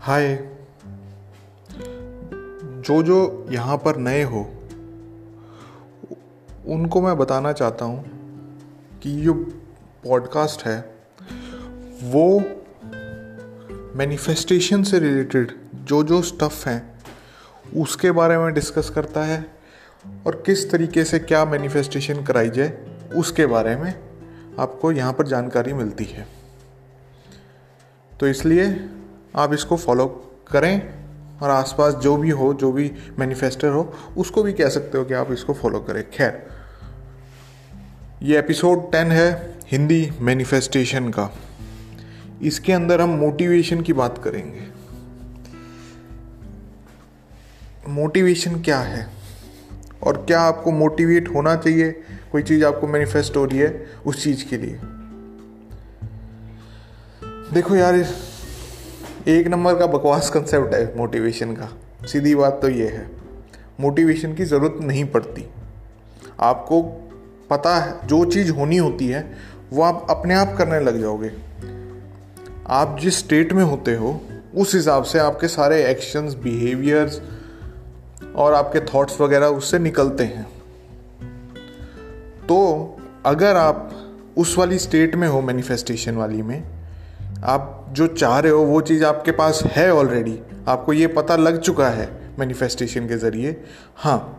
हाय। जो जो यहाँ पर नए हो उनको मैं बताना चाहता हूँ कि जो पॉडकास्ट है, वो मैनिफेस्टेशन से रिलेटेड जो जो स्टफ़ हैं, उसके बारे में डिस्कस करता है और किस तरीके से क्या मैनिफेस्टेशन कराई जाए, उसके बारे में आपको यहाँ पर जानकारी मिलती है। तो इसलिए आप इसको फॉलो करें और आसपास जो भी हो, जो भी मैनिफेस्टर हो, उसको भी कह सकते हो कि आप इसको फॉलो करें। खैर, ये एपिसोड टेन है हिंदी मैनिफेस्टेशन का। इसके अंदर हम मोटिवेशन की बात करेंगे। मोटिवेशन क्या है? और क्या आपको मोटिवेट होना चाहिए? कोई चीज़ आपको मैनिफेस्ट हो रही है उस चीज़ के लिए। देखो यार एक नंबर का बकवास कंसेप्ट है मोटिवेशन का। सीधी बात तो ये है। मोटिवेशन की ज़रूरत नहीं पड़ती। आपको पता है, जो चीज़ होनी होती है, वो आप अपने आप करने लग जाओगे। आप जिस स्टेट में होते हो, उस हिसाब से आपके सारे एक्शंस बिहेवियर्स और आपके थॉट्स वगैरह उससे निकलते हैं। तो अगर आप उस वाली स्टेट में हो मैनिफेस्टेशन वाली में आप जो चाह रहे हो, वो चीज़ आपके पास है ऑलरेडी आपको ये पता लग चुका है मैनिफेस्टेशन के ज़रिए। हाँ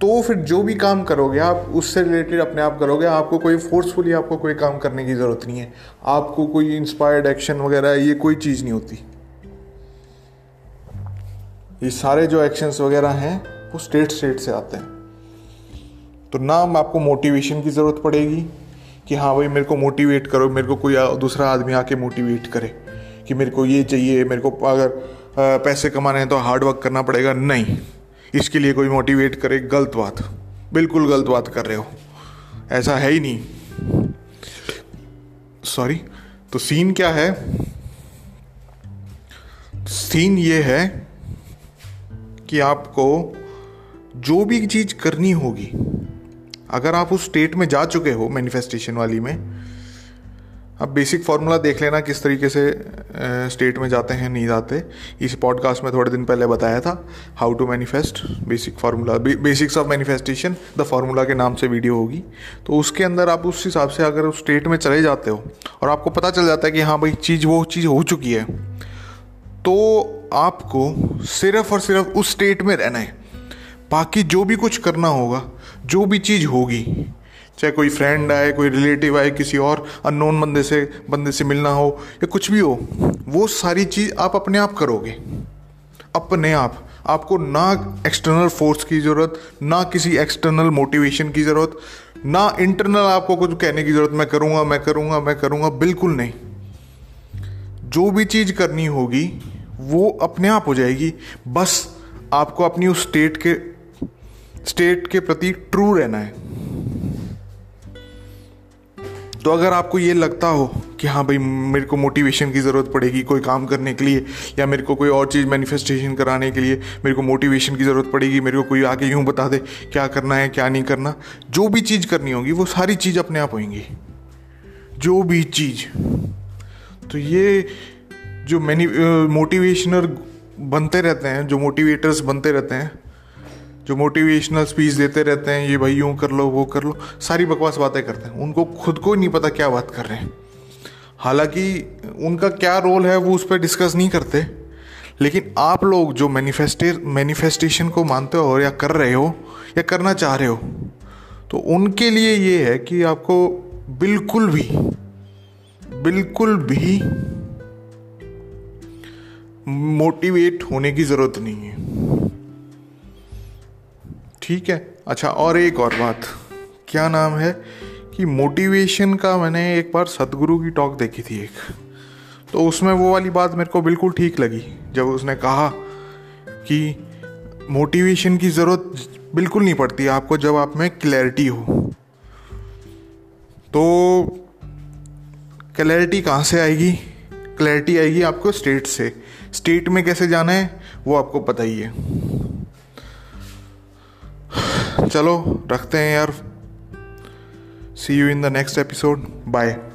तो फिर जो भी काम करोगे आप, उससे रिलेटेड अपने आप करोगे। आपको कोई फोर्सफुली आपको कोई काम करने की ज़रूरत नहीं है। आपको कोई इंस्पायर्ड एक्शन वगैरह, ये कोई चीज़ नहीं होती। ये सारे जो एक्शंस वगैरह हैं, वो स्टेट स्टेट से आते हैं। तो ना आपको मोटिवेशन की ज़रूरत पड़ेगी कि हाँ भाई मेरे को मोटिवेट करो, मेरे को कोई दूसरा आदमी आके मोटिवेट करे कि मेरे को ये चाहिए, मेरे को अगर पैसे कमाने हैं तो हार्ड वर्क करना पड़ेगा। नहीं, इसके लिए कोई मोटिवेट करे, गलत बात। बिल्कुल गलत बात कर रहे हो। ऐसा है ही नहीं। सॉरी तो सीन क्या है? सीन ये है कि आपको जो भी चीज़ करनी होगी अगर आप उस स्टेट में जा चुके हो मैनिफेस्टेशन वाली में अब बेसिक फार्मूला देख लेना किस तरीके से स्टेट में जाते हैं, नहीं जाते। इस पॉडकास्ट में थोड़े दिन पहले बताया था how to manifest basic formula basics of manifestation the formula के नाम से वीडियो होगी। तो उसके अंदर आप उस हिसाब से अगर उस स्टेट में चले जाते हो, और आपको पता चल जाता है कि हाँ भाई, चीज़, वो चीज़ हो चुकी है तो आपको सिर्फ़ और सिर्फ़ उस स्टेट में रहना है। बाकी जो भी कुछ करना होगा, जो भी चीज़ होगी, चाहे कोई फ्रेंड आए, कोई रिलेटिव आए, किसी और अननोन बंदे से बंदे से मिलना हो, या कुछ भी हो, वो सारी चीज़ आप अपने आप करोगे। अपने आप। आपको ना एक्सटर्नल फोर्स की ज़रूरत, ना किसी एक्सटर्नल मोटिवेशन की ज़रूरत, ना इंटरनल आपको कुछ कहने की ज़रूरत, मैं करूँगा मैं करूँगा मैं करूँगा। बिल्कुल नहीं। जो भी चीज़ करनी होगी, वो अपने आप हो जाएगी। बस आपको अपनी उस स्टेट के स्टेट के प्रति ट्रू रहना है। तो अगर आपको ये लगता हो कि हाँ भाई, मेरे को मोटिवेशन की ज़रूरत पड़ेगी कोई काम करने के लिए, या मेरे को कोई और चीज़ मैनिफेस्टेशन कराने के लिए मेरे को मोटिवेशन की ज़रूरत पड़ेगी, मेरे को कोई आके यूँ बता दे क्या करना है, क्या नहीं करना, जो भी चीज़ करनी होगी, वो सारी चीज़ अपने आप होंगी जो भी चीज़। तो ये जो मैनी मोटिवेशनर बनते रहते हैं, जो मोटिवेटर्स बनते रहते हैं जो मोटिवेशनल स्पीच देते रहते हैं, ये भाई यूँ कर लो, वो कर लो, सारी बकवास बातें करते हैं। उनको खुद को ही नहीं पता क्या बात कर रहे हैं। हालाँकि उनका क्या रोल है, वो उस पर डिस्कस नहीं करते। लेकिन आप लोग जो मैनिफेस्टे मैनिफेस्टेशन को मानते हो या कर रहे हो, या करना चाह रहे हो तो उनके लिए ये है कि आपको बिल्कुल भी बिल्कुल भी मोटिवेट होने की ज़रूरत नहीं है। ठीक है। अच्छा और एक और बात। क्या नाम है? कि मोटिवेशन का मैंने एक बार सदगुरु की टॉक देखी थी एक। तो उसमें वो वाली बात मेरे को बिल्कुल ठीक लगी। जब उसने कहा कि मोटिवेशन की ज़रूरत बिल्कुल नहीं पड़ती, आपको जब आप में क्लैरिटी हो। तो क्लैरिटी कहाँ से आएगी? क्लैरिटी आएगी आपको स्टेट से। स्टेट में कैसे जाना है, वो आपको पता ही है। चलो रखते हैं यार। See you in the next episode bye